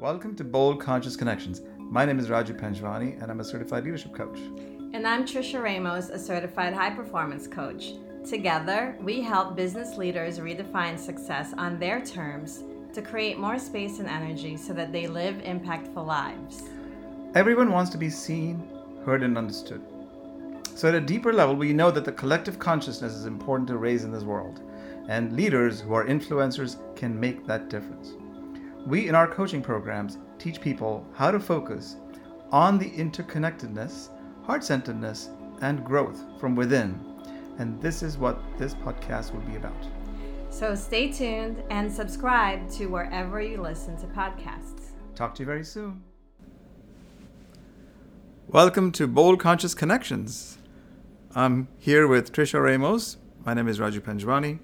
Welcome to Bold Conscious Connections. My name is Raju Panjwani and I'm a certified leadership coach. And I'm Trisha Ramos, a certified high performance coach. Together, we help business leaders redefine success on their terms to create more space and energy so that they live impactful lives. Everyone wants to be seen, heard, and understood. So, at a deeper level, we know that the collective consciousness is important to raise in this world, and leaders who are influencers can make that difference. We, in our coaching programs, teach people how to focus on the interconnectedness, heart centeredness, and growth from within. And this is what this podcast will be about. So stay tuned and subscribe to wherever you listen to podcasts. Talk to you very soon. Welcome to Bold Conscious Connections. I'm here with Trisha Ramos. My name is Raju Panjwani,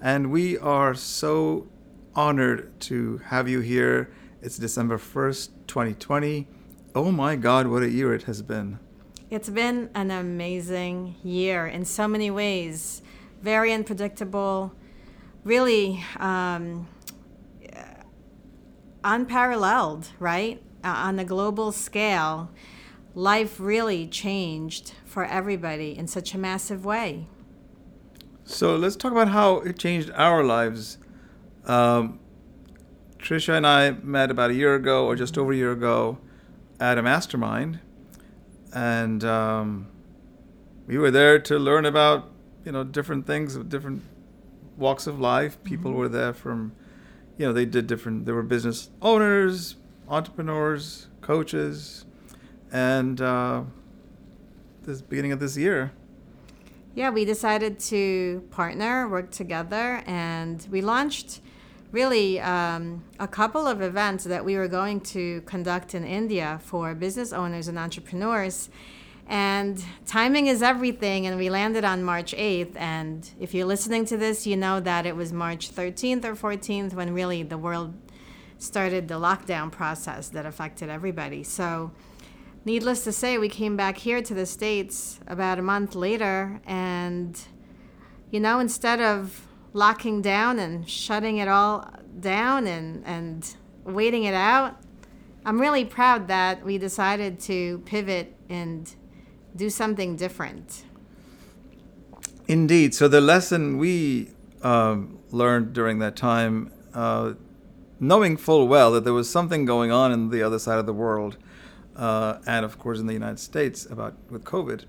and we are so honored to have you here. It's December 1st, 2020. Oh my God, what a year it has been! It's been an amazing year in so many ways. Very unpredictable, really um, unparalleled, right? Uh, on a global scale, life really changed for everybody in such a massive way. So let's talk about how it changed our lives. Um, Trisha and I met about a year ago, or just over a year ago, at a mastermind, and um, we were there to learn about you know different things, different walks of life. People mm-hmm. were there from, you know, they did different. There were business owners, entrepreneurs, coaches, and uh, this beginning of this year. Yeah, we decided to partner, work together, and we launched really um, a couple of events that we were going to conduct in India for business owners and entrepreneurs. And timing is everything, and we landed on March 8th. And if you're listening to this, you know that it was March 13th or 14th when really the world started the lockdown process that affected everybody. So, needless to say, we came back here to the States about a month later, and you know, instead of locking down and shutting it all down and, and waiting it out. I'm really proud that we decided to pivot and do something different. Indeed. So, the lesson we um, learned during that time, uh, knowing full well that there was something going on in the other side of the world, uh, and of course in the United States about with COVID,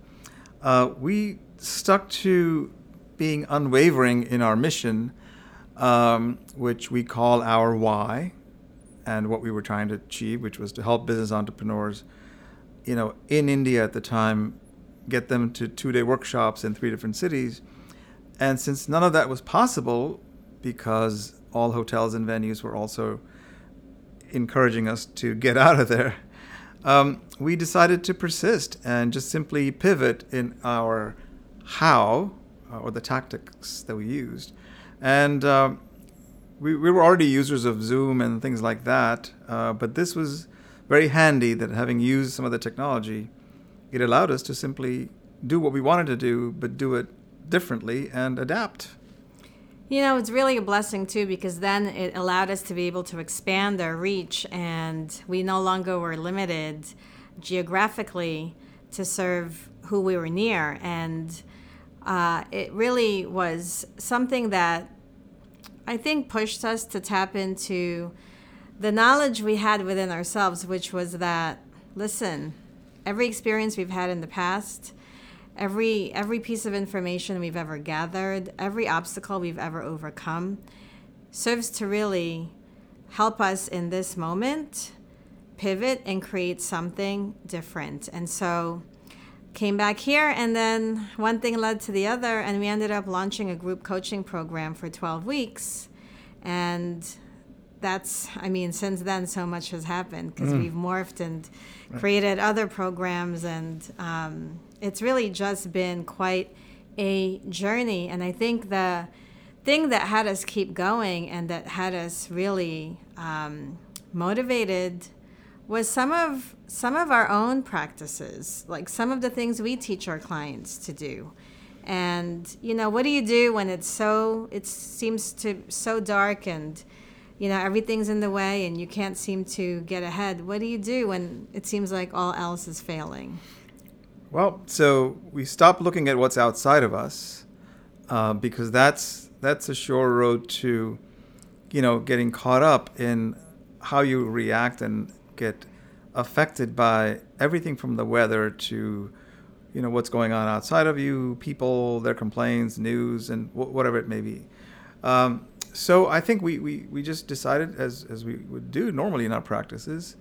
uh, we stuck to being unwavering in our mission, um, which we call our why, and what we were trying to achieve, which was to help business entrepreneurs, you know, in India at the time, get them to two-day workshops in three different cities. And since none of that was possible, because all hotels and venues were also encouraging us to get out of there, um, we decided to persist and just simply pivot in our how uh, or the tactics that we used. And uh, we, we were already users of Zoom and things like that, uh, but this was very handy that having used some of the technology, it allowed us to simply do what we wanted to do, but do it differently and adapt. You know, it's really a blessing too because then it allowed us to be able to expand our reach and we no longer were limited geographically to serve who we were near. And uh, it really was something that I think pushed us to tap into the knowledge we had within ourselves, which was that, listen, every experience we've had in the past, every every piece of information we've ever gathered, every obstacle we've ever overcome, serves to really help us in this moment pivot and create something different. And so came back here and then one thing led to the other and we ended up launching a group coaching program for 12 weeks. And that's i mean since then so much has happened because mm. we've morphed and created other programs and um, it's really just been quite a journey. And i think the thing that had us keep going and that had us really um, motivated was some of some of our own practices, like some of the things we teach our clients to do. And you know, what do you do when it's so it seems to so dark and you know, everything's in the way and you can't seem to get ahead. What do you do when it seems like all else is failing? Well, so we stop looking at what's outside of us uh, because that's that's a sure road to, you know, getting caught up in how you react and get affected by everything from the weather to, you know, what's going on outside of you, people, their complaints, news, and w- whatever it may be. Um, so I think we, we, we just decided, as, as we would do normally in our practices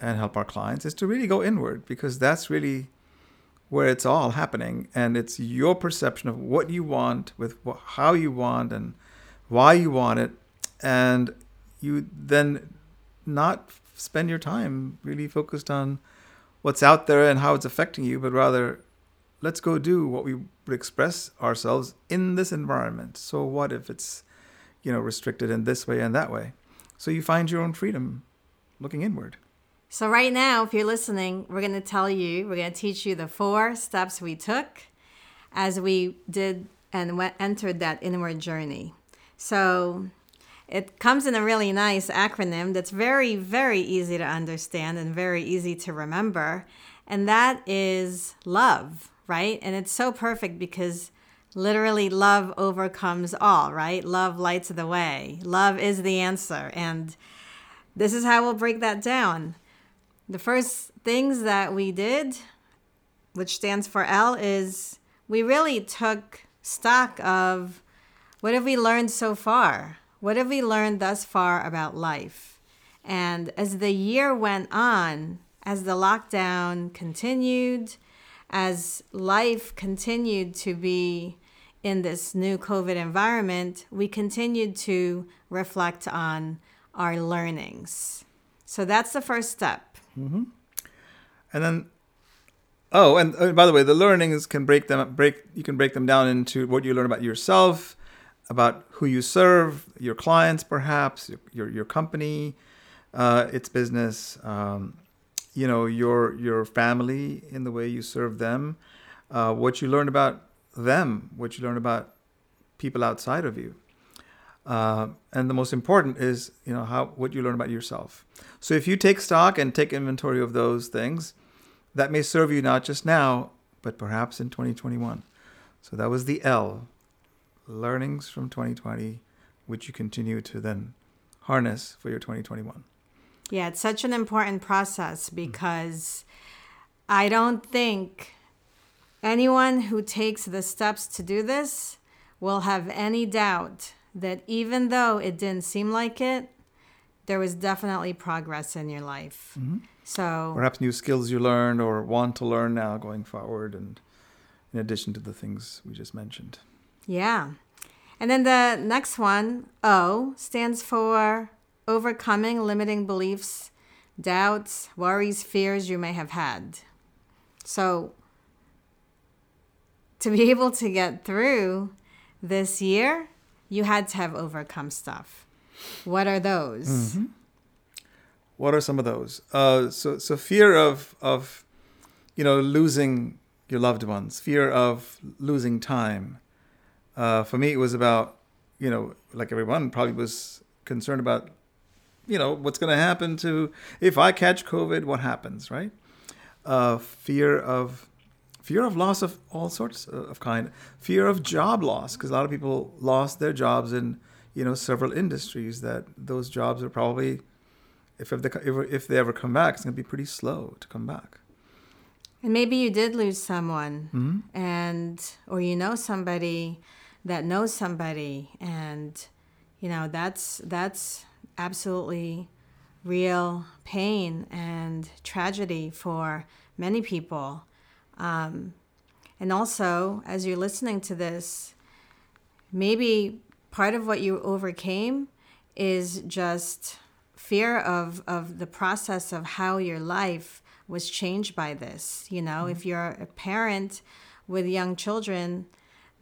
and help our clients, is to really go inward because that's really where it's all happening. And it's your perception of what you want, with wh- how you want, and why you want it. And you then not spend your time really focused on what's out there and how it's affecting you, but rather let's go do what we would express ourselves in this environment. So what if it's you know, restricted in this way and that way. So you find your own freedom looking inward. So, right now, if you're listening, we're going to tell you, we're going to teach you the four steps we took as we did and went, entered that inward journey. So, it comes in a really nice acronym that's very, very easy to understand and very easy to remember. And that is love, right? And it's so perfect because literally love overcomes all, right? Love lights the way. Love is the answer. And this is how we'll break that down. The first things that we did, which stands for L, is we really took stock of what have we learned so far? What have we learned thus far about life? And as the year went on, as the lockdown continued, as life continued to be in this new COVID environment, we continued to reflect on our learnings. So that's the first step. Mm-hmm. And then, oh, and uh, by the way, the learnings can break them break. You can break them down into what you learn about yourself, about who you serve, your clients, perhaps your your, company, uh, its business. Um, you know your your family in the way you serve them, uh, what you learn about them, what you learn about people outside of you. Uh, and the most important is, you know, how what you learn about yourself. So if you take stock and take inventory of those things, that may serve you not just now, but perhaps in 2021. So that was the L, learnings from 2020, which you continue to then harness for your 2021. Yeah, it's such an important process because I don't think Anyone who takes the steps to do this will have any doubt that even though it didn't seem like it, there was definitely progress in your life. Mm-hmm. So perhaps new skills you learned or want to learn now going forward, and in addition to the things we just mentioned. Yeah. And then the next one, O, stands for overcoming limiting beliefs, doubts, worries, fears you may have had. So to be able to get through this year, you had to have overcome stuff. What are those? Mm-hmm. What are some of those? Uh, so, so fear of of you know losing your loved ones, fear of losing time. Uh, for me, it was about you know, like everyone probably was concerned about you know what's going to happen to if I catch COVID, what happens, right? Uh, fear of fear of loss of all sorts of kind, fear of job loss, because a lot of people lost their jobs in you know several industries. That those jobs are probably, if if they, if they ever come back, it's going to be pretty slow to come back. And maybe you did lose someone, mm-hmm. and or you know somebody that knows somebody, and you know that's that's absolutely real pain and tragedy for many people. Um, and also, as you're listening to this, maybe part of what you overcame is just fear of, of the process of how your life was changed by this. You know, mm-hmm. if you're a parent with young children,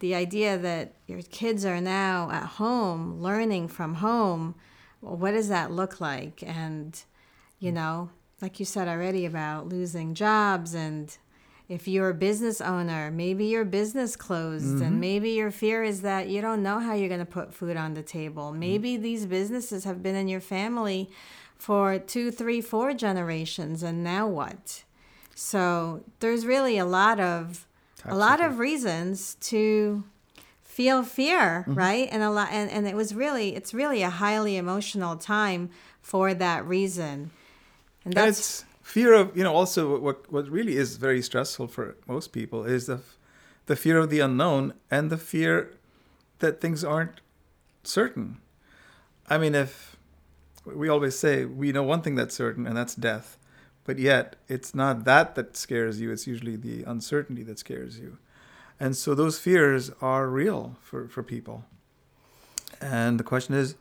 the idea that your kids are now at home learning from home, well, what does that look like? And, you know, like you said already about losing jobs and if you're a business owner, maybe your business closed, mm-hmm. and maybe your fear is that you don't know how you're going to put food on the table. Mm-hmm. Maybe mm-hmm. these businesses have been in your family for two, three, four generations, and now what? So there's really a lot of Absolutely. a lot of reasons to feel fear, mm-hmm. right? And a lot, and, and it was really, it's really a highly emotional time for that reason. And that's fear of you know also what what really is very stressful for most people is the the fear of the unknown and the fear that things aren't certain. I mean, if we always say we know one thing that's certain and that's death, but yet it's not that that scares you. It's usually the uncertainty that scares you, and so those fears are real for for people. And the question is,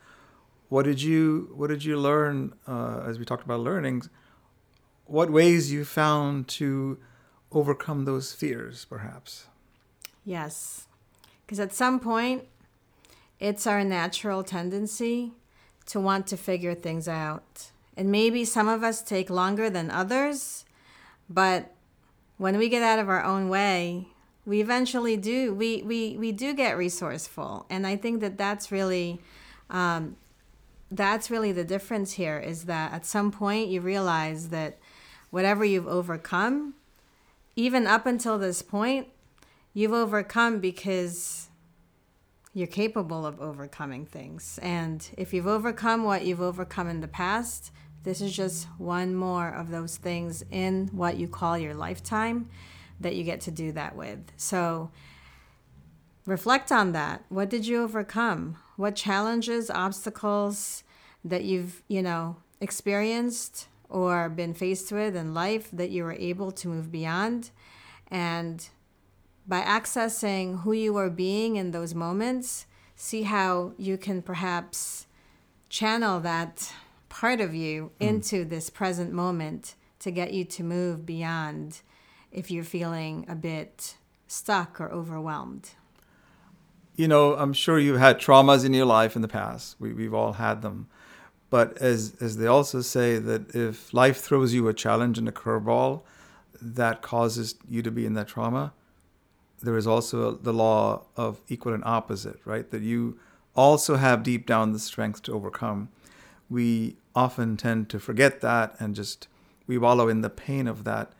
what did you what did you learn uh, as we talked about learnings? what ways you found to overcome those fears, perhaps. Yes. Because at some point, it's our natural tendency to want to figure things out. And maybe some of us take longer than others, but when we get out of our own way, we eventually do. We, we, we do get resourceful. And I think that that's really. Um, that's really the difference here is that at some point you realize that whatever you've overcome, even up until this point, you've overcome because you're capable of overcoming things. And if you've overcome what you've overcome in the past, this is just one more of those things in what you call your lifetime that you get to do that with. So reflect on that. What did you overcome? What challenges, obstacles that you've, you know, experienced or been faced with in life that you were able to move beyond. And by accessing who you are being in those moments, see how you can perhaps channel that part of you mm. into this present moment to get you to move beyond if you're feeling a bit stuck or overwhelmed. You know, I'm sure you've had traumas in your life in the past. We, we've all had them. But as as they also say that if life throws you a challenge and a curveball that causes you to be in that trauma, there is also the law of equal and opposite, right? That you also have deep down the strength to overcome. We often tend to forget that and just we wallow in the pain of that,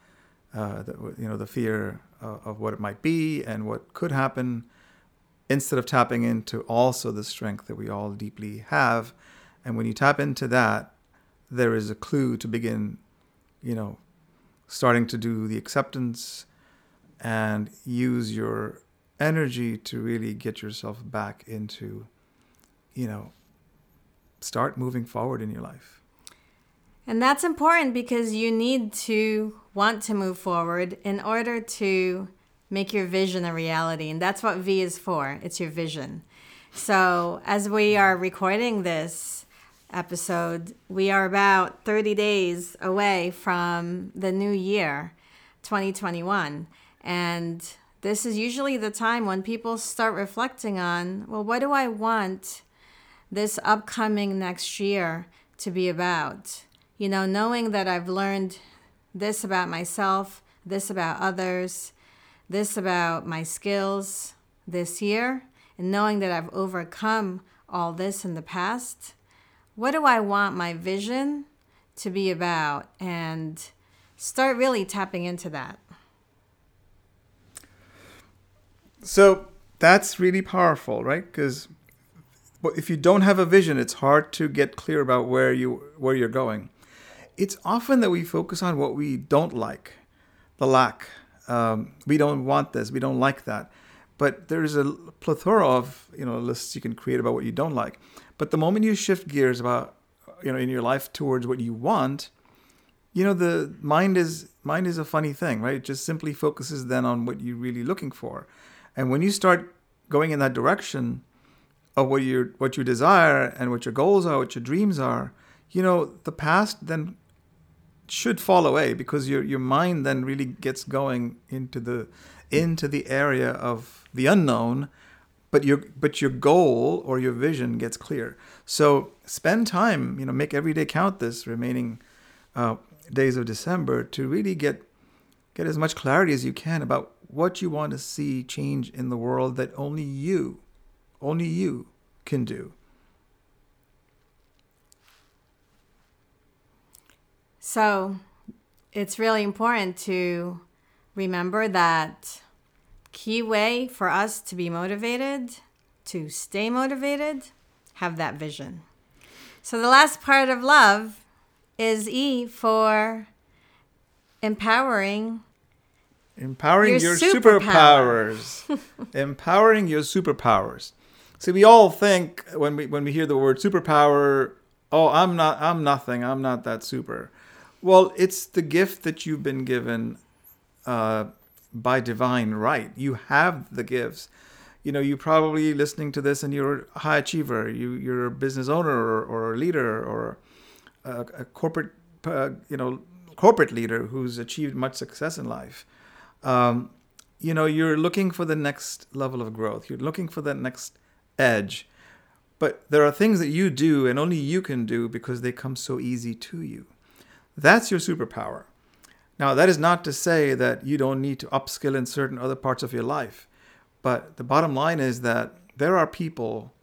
uh, the, you know, the fear of, of what it might be and what could happen, instead of tapping into also the strength that we all deeply have. And when you tap into that, there is a clue to begin, you know, starting to do the acceptance and use your energy to really get yourself back into, you know, start moving forward in your life. And that's important because you need to want to move forward in order to make your vision a reality. And that's what V is for it's your vision. So, as we are recording this, episode, we are about 30 days away from the new year, 2021. And this is usually the time when people start reflecting on well, what do I want this upcoming next year to be about? You know, knowing that I've learned this about myself, this about others, this about my skills this year, and knowing that I've overcome all this in the past what do I want my vision to be about? And start really tapping into that. So that's really powerful, right? Because if you don't have a vision, it's hard to get clear about where you where you're going. It's often that we focus on what we don't like, the lack. Um, we don't want this. We don't like that. But there's a plethora of you know lists you can create about what you don't like. But the moment you shift gears about you know in your life towards what you want, you know the mind is mind is a funny thing, right? It just simply focuses then on what you're really looking for. And when you start going in that direction of what you what you desire and what your goals are, what your dreams are, you know, the past then should fall away because your your mind then really gets going into the into the area of the unknown but your but your goal or your vision gets clear. So spend time, you know, make every day count this remaining uh, days of December to really get get as much clarity as you can about what you want to see change in the world that only you, only you can do. So it's really important to remember that key way for us to be motivated, to stay motivated, have that vision. So the last part of love is E for empowering Empowering Your your, superpower. superpowers. Empowering your superpowers. See, we all think when we when we hear the word superpower, oh, I'm not I'm nothing. I'm not that super. Well, it's the gift that you've been given uh, by divine right. You have the gifts. You know, you're probably listening to this and you're a high achiever. You you're a business owner or, or a leader or a, a corporate uh, you know corporate leader who's achieved much success in life um, you know you're looking for the next level of growth you're looking for that next edge. But there are things that you do and only you can do because they come so easy to you. That's your superpower. Now that is not to say that you don't need to upskill in certain other parts of your life but the bottom line is that there are people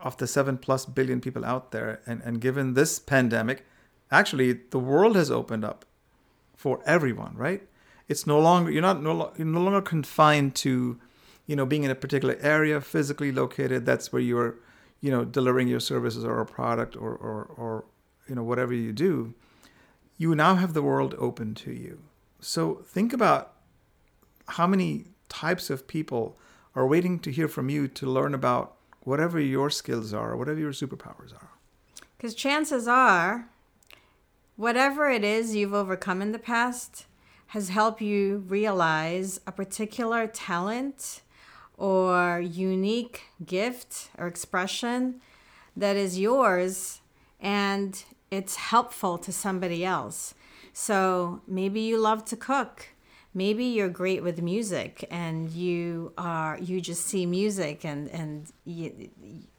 of the 7 plus billion people out there and, and given this pandemic actually the world has opened up for everyone right? It's no longer you're not no, you're no longer confined to you know being in a particular area physically located that's where you're you know delivering your services or a product or or, or you know whatever you do you now have the world open to you. So think about how many types of people are waiting to hear from you to learn about whatever your skills are whatever your superpowers are. Because chances are, whatever it is you've overcome in the past has helped you realize a particular talent or unique gift or expression that is yours and it's helpful to somebody else. So maybe you love to cook. Maybe you're great with music and you are you just see music and and you,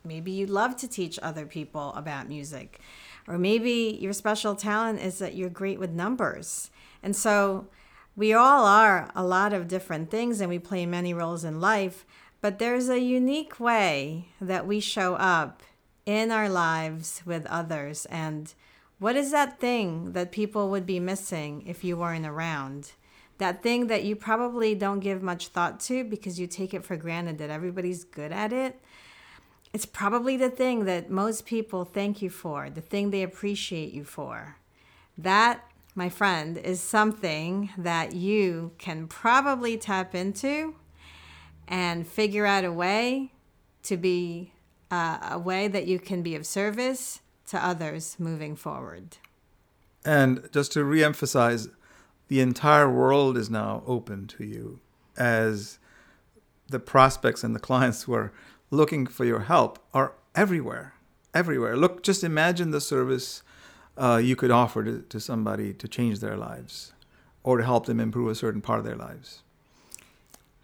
maybe you love to teach other people about music. Or maybe your special talent is that you're great with numbers. And so we all are a lot of different things and we play many roles in life, but there's a unique way that we show up in our lives with others. And what is that thing that people would be missing if you weren't around? That thing that you probably don't give much thought to because you take it for granted that everybody's good at it. It's probably the thing that most people thank you for, the thing they appreciate you for. That my friend, is something that you can probably tap into and figure out a way to be uh, a way that you can be of service to others moving forward. And just to reemphasize, the entire world is now open to you as the prospects and the clients who are looking for your help are everywhere. Everywhere. Look, just imagine the service uh, you could offer to, to somebody to change their lives or to help them improve a certain part of their lives.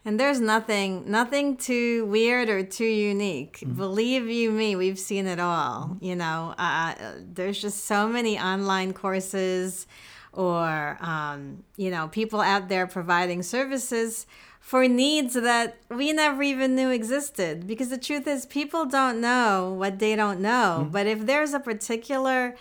And there's nothing, nothing too weird or too unique. Mm-hmm. Believe you me, we've seen it all. Mm-hmm. You know, uh, there's just so many online courses, or um, you know, people out there providing services for needs that we never even knew existed. Because the truth is, people don't know what they don't know. Mm-hmm. But if there's a particular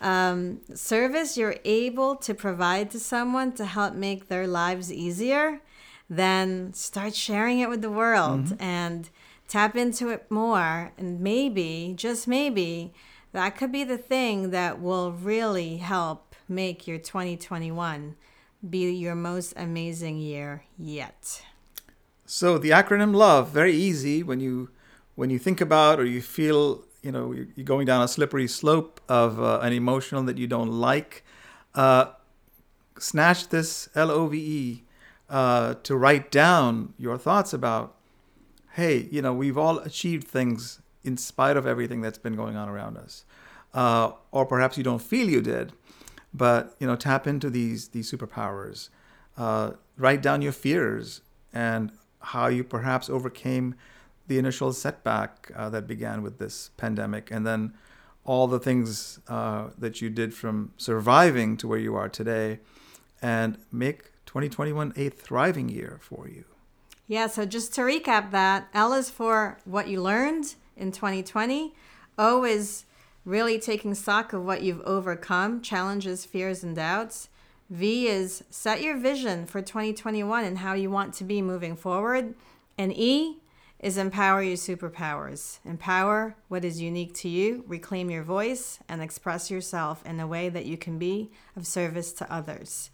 um, service you're able to provide to someone to help make their lives easier, then start sharing it with the world mm-hmm. and tap into it more. And maybe, just maybe, that could be the thing that will really help make your 2021 be your most amazing year yet. So the acronym LOVE, very easy when you when you think about or you feel you know you're going down a slippery slope of uh, an emotional that you don't like uh, snatch this l-o-v-e uh, to write down your thoughts about hey you know we've all achieved things in spite of everything that's been going on around us. Uh, or perhaps you don't feel you did but you know tap into these these superpowers. Uh, write down your fears and how you perhaps overcame the initial setback uh, that began with this pandemic, and then all the things uh, that you did from surviving to where you are today, and make 2021 a thriving year for you. Yeah, so just to recap that, L is for what you learned in 2020. O is really taking stock of what you've overcome, challenges, fears, and doubts. V is set your vision for 2021 and how you want to be moving forward. And E is empower your superpowers. Empower what is unique to you, reclaim your voice, and express yourself in a way that you can be of service to others.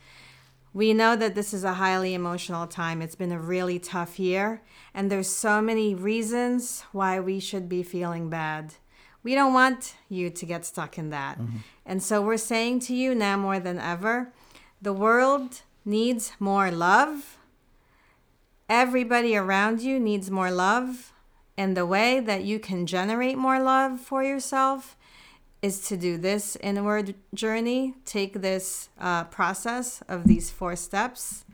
We know that this is a highly emotional time. It's been a really tough year, and there's so many reasons why we should be feeling bad. We don't want you to get stuck in that. Mm-hmm. And so we're saying to you now more than ever, the world needs more love everybody around you needs more love. And the way that you can generate more love for yourself is to do this inward journey. Take this uh, process of these four steps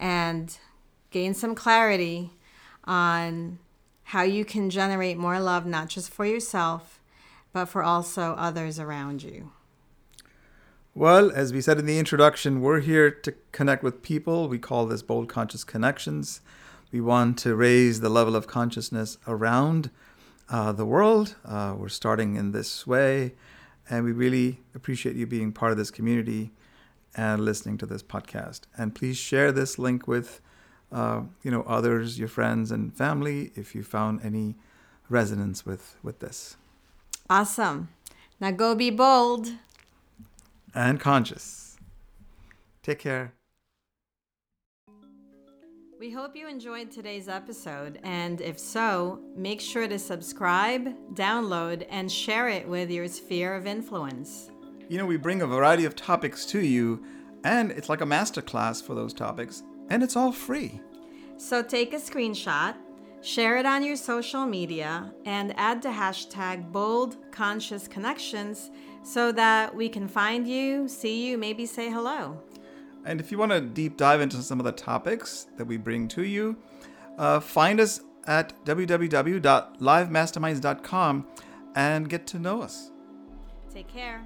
and gain some clarity on how you can generate more love, not just for yourself, but for also others around you. Well, as we said in the introduction, we're here to connect with people. We call this Bold Conscious Connections. We want to raise the level of consciousness around uh, the world. Uh, we're starting in this way, and we really appreciate you being part of this community and listening to this podcast. And please share this link with, uh, you know, others, your friends and family, if you found any resonance with with this. Awesome. Now go be bold and conscious. Take care. We hope you enjoyed today's episode, and if so, make sure to subscribe, download, and share it with your sphere of influence. You know, we bring a variety of topics to you, and it's like a masterclass for those topics, and it's all free. So take a screenshot, share it on your social media, and add the hashtag Bold Conscious Connections so that we can find you, see you, maybe say hello. And if you want to deep dive into some of the topics that we bring to you, uh, find us at www.livemasterminds.com and get to know us. Take care.